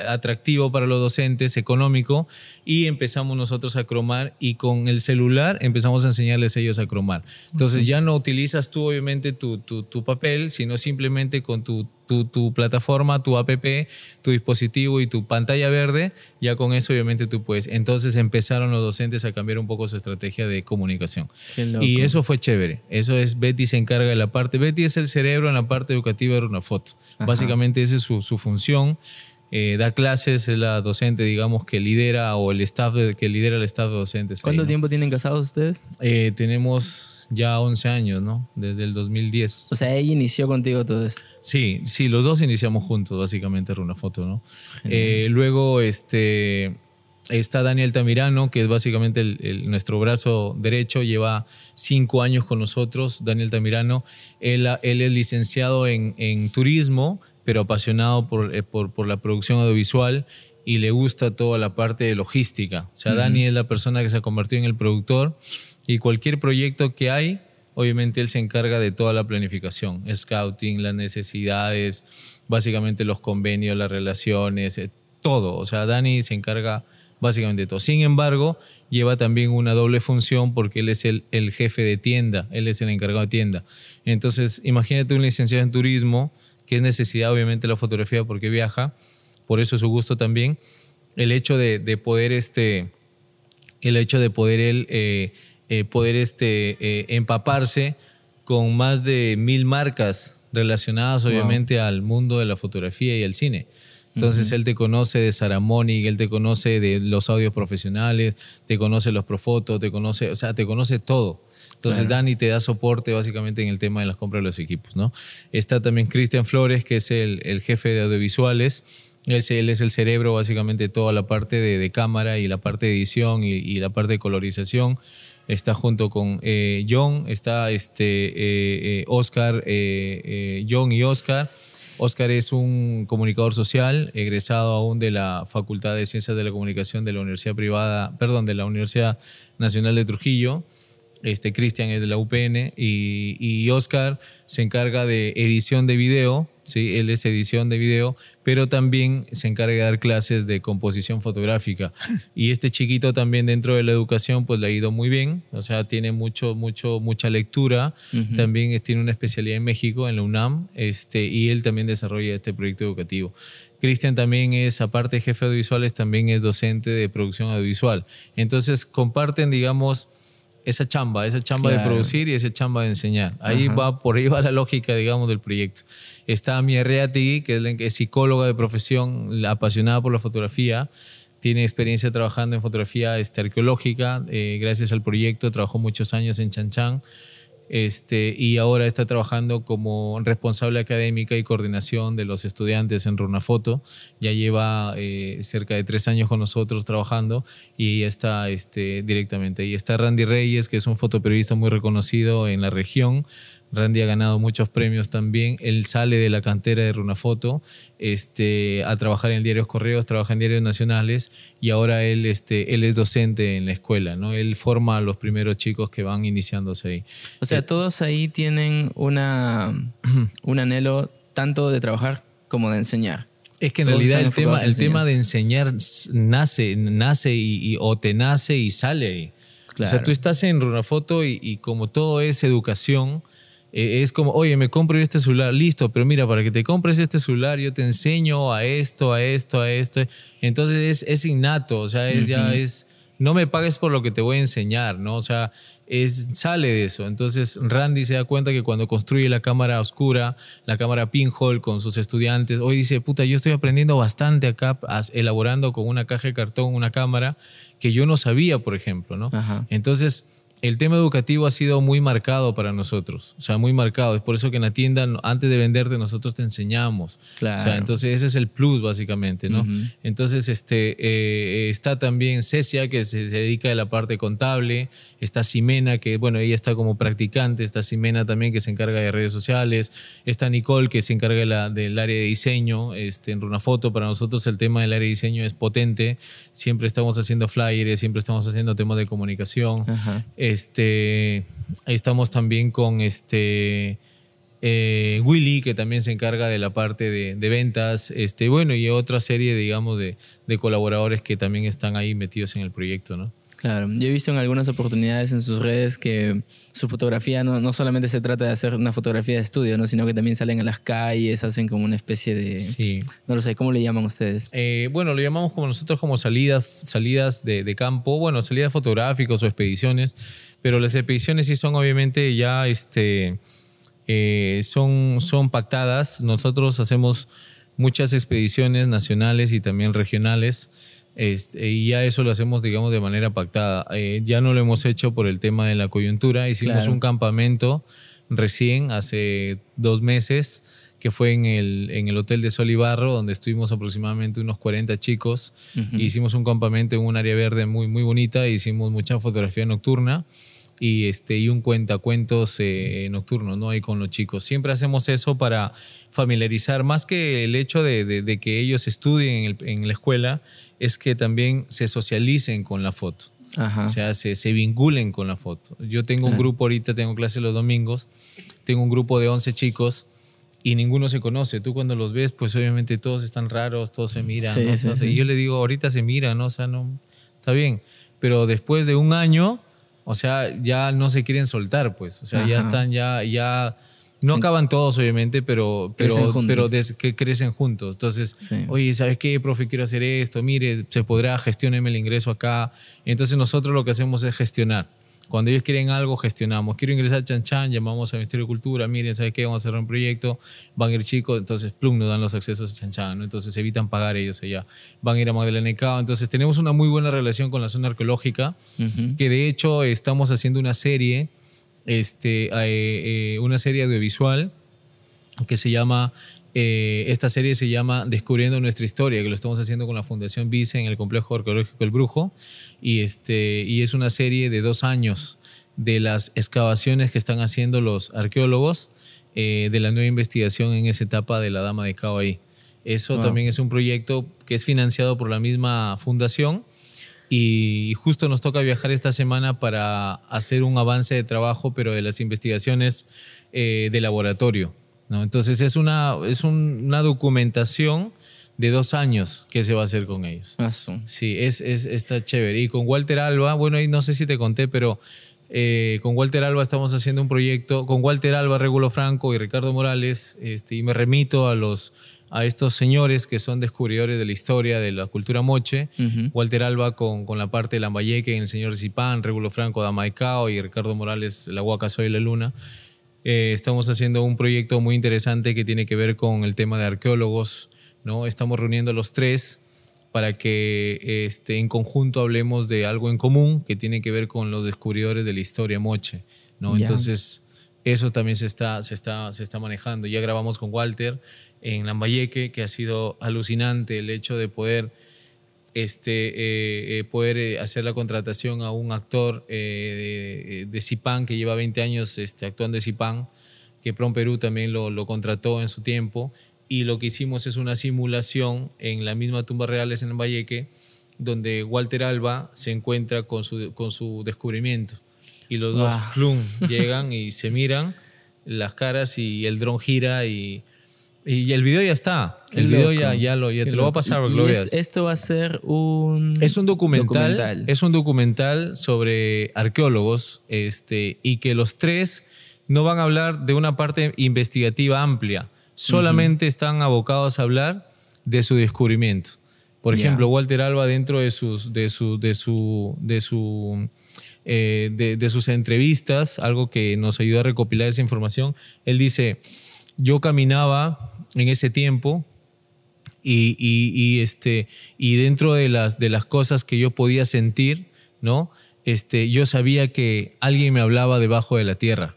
atractivo para los docentes, económico y empezamos nosotros a cromar y con el celular empezamos a enseñarles a ellos a cromar. Entonces ya no utilizas tú obviamente tu, tu, tu papel, sino simplemente con tu tu, plataforma, tu app, tu dispositivo y tu pantalla verde, ya con eso obviamente tú puedes. Entonces empezaron los docentes a cambiar un poco su estrategia de comunicación. Y eso fue chévere. Eso es, Betty se encarga de la parte, Betty es el cerebro en la parte educativa de una foto. Básicamente esa es su, función. Eh, da clases, es la docente, digamos, que lidera o el staff que lidera el staff de docentes. ¿Cuánto tiempo tienen casados ustedes? Eh, tenemos ya 11 años, ¿no? Desde el 2010. O sea, ella inició contigo todo esto. Sí, sí, los dos iniciamos juntos, básicamente, Runa Foto, ¿no? Eh, luego, este, está Daniel Tamirano, que es básicamente el, nuestro brazo derecho, lleva cinco años con nosotros. Daniel Tamirano, él, él es licenciado en, en turismo, pero apasionado por, eh, por, por, la producción audiovisual y le gusta toda la parte de logística. O sea, Dani es la persona que se ha convertido en el productor y cualquier proyecto que hay, obviamente él se encarga de toda la planificación, scouting, las necesidades, básicamente los convenios, las relaciones, eh, todo. O sea, Dani se encarga básicamente de todo. Sin embargo, lleva también una doble función porque él es el, el, jefe de tienda, él es el encargado de tienda. Entonces, imagínate un licenciado en turismo, que es necesidad obviamente la fotografía porque viaja, por eso su gusto también. El hecho de, de poder, este, el hecho de poder él eh, eh, poder este, eh, empaparse con más de mil marcas relacionadas obviamente al mundo de la fotografía y el cine. Entonces él te conoce de Saramonic, él te conoce de los audios profesionales, te conoce los Profotos, te conoce, o sea, te conoce todo. Entonces Dani te da soporte básicamente en el tema de las compras de los equipos, ¿no? Está también Cristian Flores, que es el, el jefe de audiovisuales él, es el cerebro básicamente de toda la parte de, cámara y la parte de edición y, la parte de colorización. Está junto con eh, John, está este, eh, eh, Oscar, John y Oscar. Oscar es un comunicador social, egresado aún de la Facultad de Ciencias de la Comunicación de la Universidad Privada, perdón, de la Universidad Nacional de Trujillo. Este Cristian es de la UPN y, y Oscar se encarga de edición de video, ¿sí? él es edición de video, pero también se encarga de dar clases de composición fotográfica. Y este chiquito también dentro de la educación pues le ha ido muy bien, o sea, tiene mucho, mucho, mucha lectura, también tiene una especialidad en México, en la UNAM, este, y él también desarrolla este proyecto educativo. Cristian también es, aparte de jefe de audiovisuales, también es docente de producción audiovisual. Entonces comparten, digamos, esa chamba, esa chamba de producir y esa chamba de enseñar. Ahí va, por ahí va la lógica, digamos, del proyecto. Está mi Reati, que es psicóloga de profesión, apasionada por la fotografía. Tiene experiencia trabajando en fotografía este, arqueológica. Eh, gracias al proyecto, trabajó muchos años en Chanchán este, y ahora está trabajando como responsable académica y coordinación de los estudiantes en Runafoto. Ya lleva eh, cerca de tres años con nosotros trabajando y está este, directamente. Y está Randy Reyes, que es un fotoperiodista muy reconocido en la región. Randy ha ganado muchos premios también. Él sale de la cantera de Runafoto este, a trabajar en diarios Correos, trabaja en diarios nacionales y ahora él, este, él es docente en la escuela. ¿no? Él forma a los primeros chicos que van iniciándose ahí. O sea, todos ahí tienen una, un anhelo tanto de trabajar como de enseñar. Es que en realidad el tema, el tema de enseñar nace, nace y, o te nace y sale. O sea, tú estás en Runafoto y, y como todo es educación, eh, es como, oye, me compro este celular, listo, pero mira, para que te compres este celular yo te enseño a esto, a esto, a esto. Entonces es, es innato, o sea, es, ya es, no me pagues por lo que te voy a enseñar, ¿no? O sea, es, sale de eso. Entonces Randy se da cuenta que cuando construye la cámara oscura, la cámara pinhole con sus estudiantes, hoy dice, puta, yo estoy aprendiendo bastante acá, elaborando con una caja de cartón una cámara que yo no sabía, por ejemplo, ¿no? Entonces el tema educativo ha sido muy marcado para nosotros, o sea, muy marcado. Es por eso que en la tienda, antes de venderte, nosotros te enseñamos. Claro. O sea, entonces ese es el plus, básicamente, ¿no? Entonces, este, eh, está también Cecia, que se, dedica a la parte contable. Está Simena, que, bueno, ella está como practicante. Está Simena también, que se encarga de redes sociales. Está Nicole, que se encarga la, del área de diseño. Este, en Runafoto, para nosotros el tema del área de diseño es potente. Siempre estamos haciendo flyers, siempre estamos haciendo temas de comunicación. Ajá. Este, estamos también con este eh, Willy, que también se encarga de la parte de, ventas, este, bueno, y otra serie, digamos, de, colaboradores que también están ahí metidos en el proyecto, ¿no? Claro, yo he visto en algunas oportunidades en sus redes que su fotografía no, no solamente se trata de hacer una fotografía de estudio, ¿no? sino que también salen a las calles, hacen como una especie de... Sí. No lo sé, ¿cómo le llaman ustedes? Eh, bueno, lo llamamos como nosotros como salidas, salidas de, de campo, bueno, salidas fotográficas o expediciones, pero las expediciones sí son obviamente ya este, eh, son, son pactadas. Nosotros hacemos muchas expediciones nacionales y también regionales Este, y ya eso lo hacemos, digamos, de manera pactada. Eh, ya no lo hemos hecho por el tema de la coyuntura. Hicimos Claro. un campamento recién, hace dos meses, que fue en el, en el Hotel de Sol y Barro, donde estuvimos aproximadamente unos 40 chicos. Hicimos un campamento en un área verde muy, muy bonita. Hicimos mucha fotografía nocturna y, este, y un cuentacuentos eh, nocturno, ¿no? Ahí con los chicos. Siempre hacemos eso para familiarizar, más que el hecho de, de- de que ellos estudien en, el- en la escuela, es que también se socialicen con la foto. Ajá. O sea, se, se vinculen con la foto. Yo tengo un Claro. grupo ahorita, tengo clase los domingos, tengo un grupo de 11 chicos y ninguno se conoce. Tú cuando los ves, pues obviamente todos están raros, todos se miran. Sí, ¿no? sí, O sea, sí. Y yo le digo, ahorita se miran, ¿no? O sea, no, está bien. Pero después de un año, o sea, ya no se quieren soltar, pues. O sea, ya están, ya, ya, no acaban todos, obviamente, pero, Crecen pero, juntos. pero des- que crecen juntos. Entonces, Sí. oye, ¿sabes qué, profe? Quiero hacer esto, mire, se podrá, gestionarme el ingreso acá. Entonces nosotros lo que hacemos es gestionar. Cuando ellos quieren algo, gestionamos. Quiero ingresar a Chan Chan, llamamos al Ministerio de Cultura, miren, ¿sabes qué? Vamos a hacer un proyecto, van a ir chicos, entonces, plum, nos dan los accesos a Chan Chan, ¿no? Entonces evitan pagar ellos allá. Van a ir a Magdalena Cao. Entonces tenemos una muy buena relación con la zona arqueológica, Ujú. que de hecho estamos haciendo una serie, este, eh, eh, una serie audiovisual que se llama, eh, esta serie se llama Descubriendo nuestra historia, que lo estamos haciendo con la Fundación Vice en el Complejo Arqueológico El Brujo, y, este, y es una serie de dos años de las excavaciones que están haciendo los arqueólogos eh, de la nueva investigación en esa etapa de la Dama de Cao ahí. Eso Wow. también es un proyecto que es financiado por la misma fundación y justo nos toca viajar esta semana para hacer un avance de trabajo, pero de las investigaciones eh, de laboratorio. ¿no? Entonces es, una, es un- una documentación de dos años que se va a hacer con ellos. Ah. Sí, es, es, está chévere. Y con Walter Alba, bueno, ahí no sé si te conté, pero eh, con Walter Alba estamos haciendo un proyecto, con Walter Alba, Regulo Franco y Ricardo Morales, este, y me remito a, los, a estos señores que son descubridores de la historia de la cultura moche. Walter Alba con, con la parte de Lambayeque, el señor Zipán, Regulo Franco de Amaicao y Ricardo Morales, la Huaca Soy la Luna. Eh, estamos haciendo un proyecto muy interesante que tiene que ver con el tema de arqueólogos. ¿no? Estamos reuniendo a los tres para que este, en conjunto hablemos de algo en común que tiene que ver con los descubridores de la historia moche. ¿no? Entonces, eso también se está, se, está, se está manejando. Ya grabamos con Walter en Lambayeque, que ha sido alucinante el hecho de poder este, eh, eh, poder eh, hacer la contratación a un actor eh, de, de Zipán que lleva 20 años este, actuando de Zipán, que Prom Perú también lo, lo contrató en su tiempo. Y lo que hicimos es una simulación en la misma tumba reales en Valleque, donde Walter Alba se encuentra con su, con su descubrimiento. Y los dos Wow. plum, (laughs) llegan y se miran las caras y el dron gira y, y el video ya está. Qué el video loco. ya, ya lo, ya te lo voy a pasar para Y- que lo y veas. est- esto va a ser un... Es un documental, documental. es un documental sobre arqueólogos, este, y que los tres no van a hablar de una parte investigativa amplia, solamente están abocados a hablar de su descubrimiento. Por ejemplo, Walter Alba dentro de sus, de su, de su, de su, eh, de, de sus entrevistas, algo que nos ayudó a recopilar esa información, él dice, yo caminaba en ese tiempo y, y- y, este, y dentro de las, de las cosas que yo podía sentir, ¿no? Este, yo sabía que alguien me hablaba debajo de la tierra.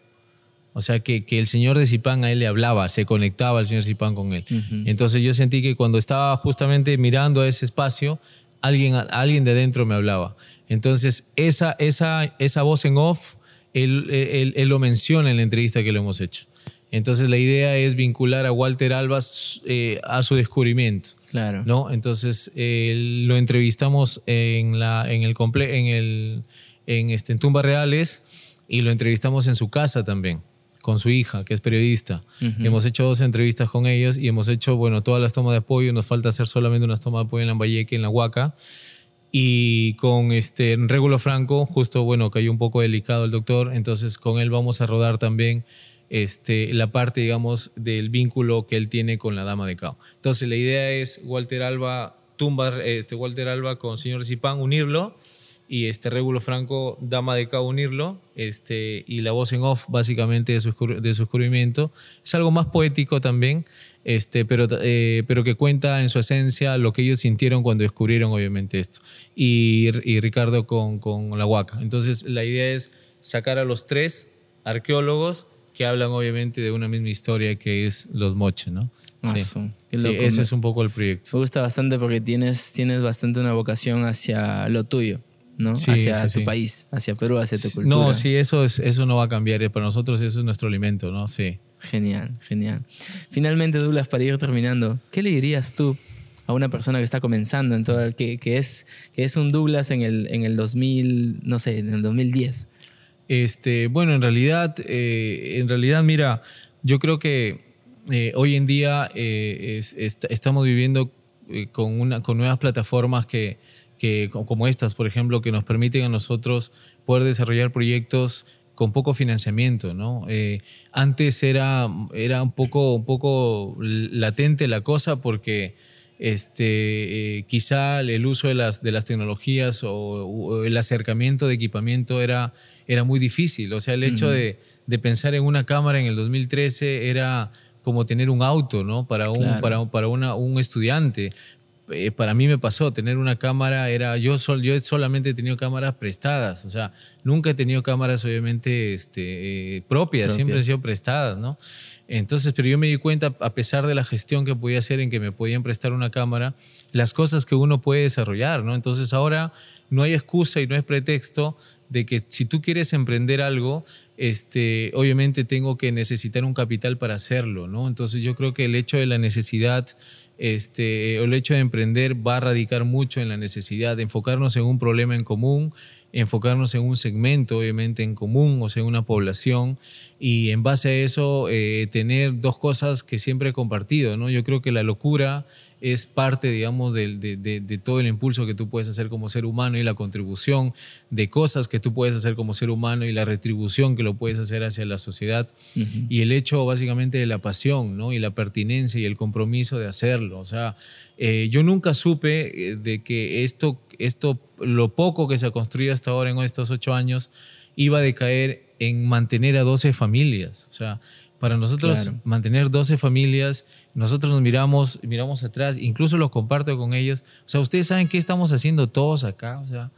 O sea, que, que el señor de Zipán a él le hablaba, se conectaba el señor Zipán con él. Entonces yo sentí que cuando estaba justamente mirando a ese espacio, alguien, alguien de dentro me hablaba. Entonces esa, esa, esa voz en off, él, él- él lo menciona en la entrevista que le hemos hecho. Entonces la idea es vincular a Walter Albas eh, a su descubrimiento. Claro. ¿no? Entonces eh, lo entrevistamos en, la, en el comple en el en, este, en Tumbas Reales y lo entrevistamos en su casa también, con su hija, que es periodista. Ujú. Hemos hecho dos entrevistas con ellos y hemos hecho, bueno, todas las tomas de apoyo. Nos falta hacer solamente unas tomas de apoyo en Lambayeque, en la Huaca. Y con este Régulo Franco, justo, bueno, cayó un poco delicado el doctor, entonces con él vamos a rodar también este, la parte, digamos, del vínculo que él tiene con la dama de Cao. Entonces la idea es Walter Alba, tumba, este, Walter Alba con señor Zipán, unirlo y este Régulo Franco, Dama de Cabo Unirlo, este, y la voz en off básicamente de su, de su descubrimiento. Es algo más poético también, este, pero, eh, pero que cuenta en su esencia lo que ellos sintieron cuando descubrieron obviamente esto. Y, y Ricardo con, con la Huaca. Entonces la idea es sacar a los tres arqueólogos que hablan obviamente de una misma historia que es los moches, ¿no? Ah, Sí. Sí, ese es un poco el proyecto. Me gusta bastante porque tienes, tienes bastante una vocación hacia lo tuyo, ¿no? Sí, hacia sí, tu sí. país, hacia Perú, hacia tu cultura. No, sí, eso, es, eso no va a cambiar. Para nosotros eso es nuestro alimento, ¿no? Sí. Genial, genial. Finalmente, Douglas, para ir terminando, ¿qué le dirías tú a una persona que está comenzando en todo el, que, que es que es un Douglas en el en el 2000, no sé, en el 2010? Este, bueno, en realidad, eh, en realidad, mira, yo creo que eh, hoy en día eh, es- est- estamos viviendo con, una, con nuevas plataformas que, que, co- como estas, por ejemplo, que nos permiten a nosotros poder desarrollar proyectos con poco financiamiento, ¿no? Antes era, un poco latente la cosa porque este, eh, quizá el uso de las, de las tecnologías o, o el acercamiento de equipamiento era, era muy difícil. O sea, el hecho Ujú. de, de pensar en una cámara en el 2013 era como tener un auto, ¿no? Para un, Claro. para, para una- un estudiante. Eh, para mí me pasó, tener una cámara era, yo, sol, yo solamente he tenido cámaras prestadas, o sea, nunca he tenido cámaras obviamente este, eh, propias, siempre han Propias. sido prestadas, ¿no? Entonces, pero yo me di cuenta, a pesar de la gestión que podía hacer en que me podían prestar una cámara, las cosas que uno puede desarrollar, ¿no? Entonces ahora no hay excusa y no es pretexto de que si tú quieres emprender algo, este, obviamente tengo que necesitar un capital para hacerlo, ¿no? Entonces yo creo que el hecho de la necesidad, este, el hecho de emprender va a radicar mucho en la necesidad de enfocarnos en un problema en común, enfocarnos en un segmento, obviamente, en común, o sea, en una población, y en base a eso eh, tener dos cosas que siempre he compartido, ¿no? Yo creo que la locura es parte, digamos, de, de- de todo el impulso que tú puedes hacer como ser humano y la contribución de cosas que tú puedes hacer como ser humano y la retribución que lo puedes hacer hacia la sociedad y el hecho básicamente de la pasión, ¿no? Y la pertinencia y el compromiso de hacerlo. O sea, eh, yo nunca supe eh, de que esto, esto, lo poco que se ha construido hasta ahora en estos ocho años, iba a decaer en mantener a 12 familias. O sea, para nosotros Claro. mantener 12 familias, nosotros nos miramos, miramos atrás, incluso lo comparto con ellos. O sea, ustedes saben qué estamos haciendo todos acá. O sea,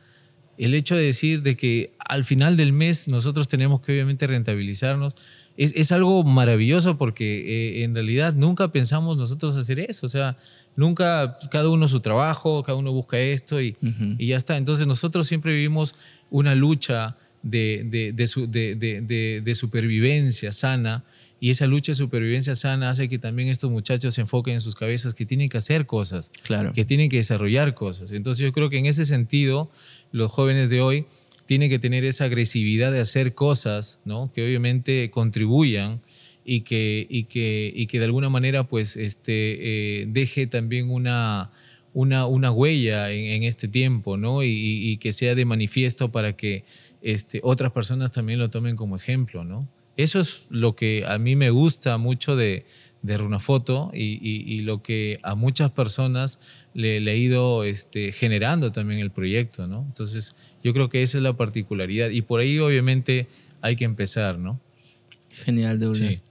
el hecho de decir de que al final del mes nosotros tenemos que obviamente rentabilizarnos es, es algo maravilloso porque eh, en realidad nunca pensamos nosotros hacer eso. O sea, nunca cada uno su trabajo, cada uno busca esto y, y ya está. Entonces nosotros siempre vivimos una lucha de, de, de su- de- de- de- de supervivencia sana y esa lucha de supervivencia sana hace que también estos muchachos se enfoquen en sus cabezas que tienen que hacer cosas Claro. que tienen que desarrollar cosas. Entonces yo creo que en ese sentido los jóvenes de hoy tienen que tener esa agresividad de hacer cosas, ¿no? Que obviamente contribuyan y que, y que, y que de alguna manera pues este, eh, deje también una, una, una huella en, este tiempo, ¿no? Y, y- y que sea de manifiesto para que este, otras personas también lo tomen como ejemplo, ¿no? Eso es lo que a mí me gusta mucho de, de Runafoto y, y- y lo que a muchas personas le, le ha ido este, generando también el proyecto, ¿no? Entonces, yo creo que esa es la particularidad y por ahí obviamente hay que empezar, ¿no? Genial, Douglas. Sí.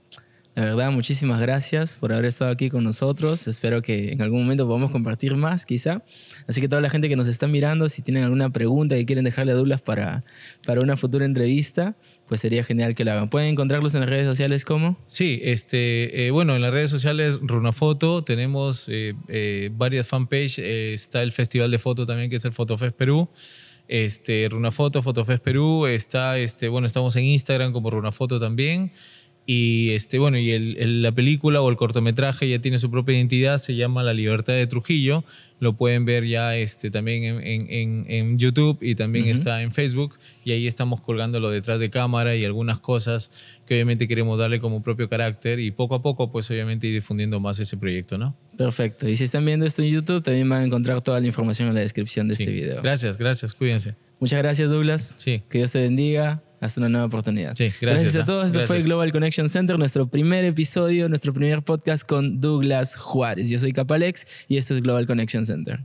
La verdad, muchísimas gracias por haber estado aquí con nosotros. Espero que en algún momento podamos compartir más, quizá. Así que toda la gente que nos está mirando, si tienen alguna pregunta que quieren dejarle a Douglas para, para una futura entrevista, pues sería genial que lo hagan. Pueden encontrarlos en las redes sociales como... Sí, este, eh, bueno, en las redes sociales Runafoto tenemos eh, eh, varias fanpages. eh, está el Festival de Foto también, que es el Fotofest Perú. Este, Runafoto, Fotofest Perú. Está, este, bueno, estamos en Instagram como Runafoto también. Y este, bueno, y el- el- la película o el cortometraje ya tiene su propia identidad, se llama La Libertad de Trujillo. Lo pueden ver ya este, también en, en- en- en YouTube y también Ujú. está en Facebook. Y ahí estamos colgándolo detrás de cámara y algunas cosas que obviamente queremos darle como propio carácter y poco a poco, pues obviamente ir difundiendo más ese proyecto, ¿no? Perfecto. Y si están viendo esto en YouTube, también van a encontrar toda la información en la descripción de Sí. este video. Gracias, gracias, cuídense. Muchas gracias, Douglas. Sí. Que Dios te bendiga. Hasta una nueva oportunidad. Sí, gracias, a ah. todos. Esto fue Gracias. Global Connection Center, nuestro primer episodio, nuestro primer podcast con Douglas Juárez. Yo soy Capalex y esto es Global Connection Center.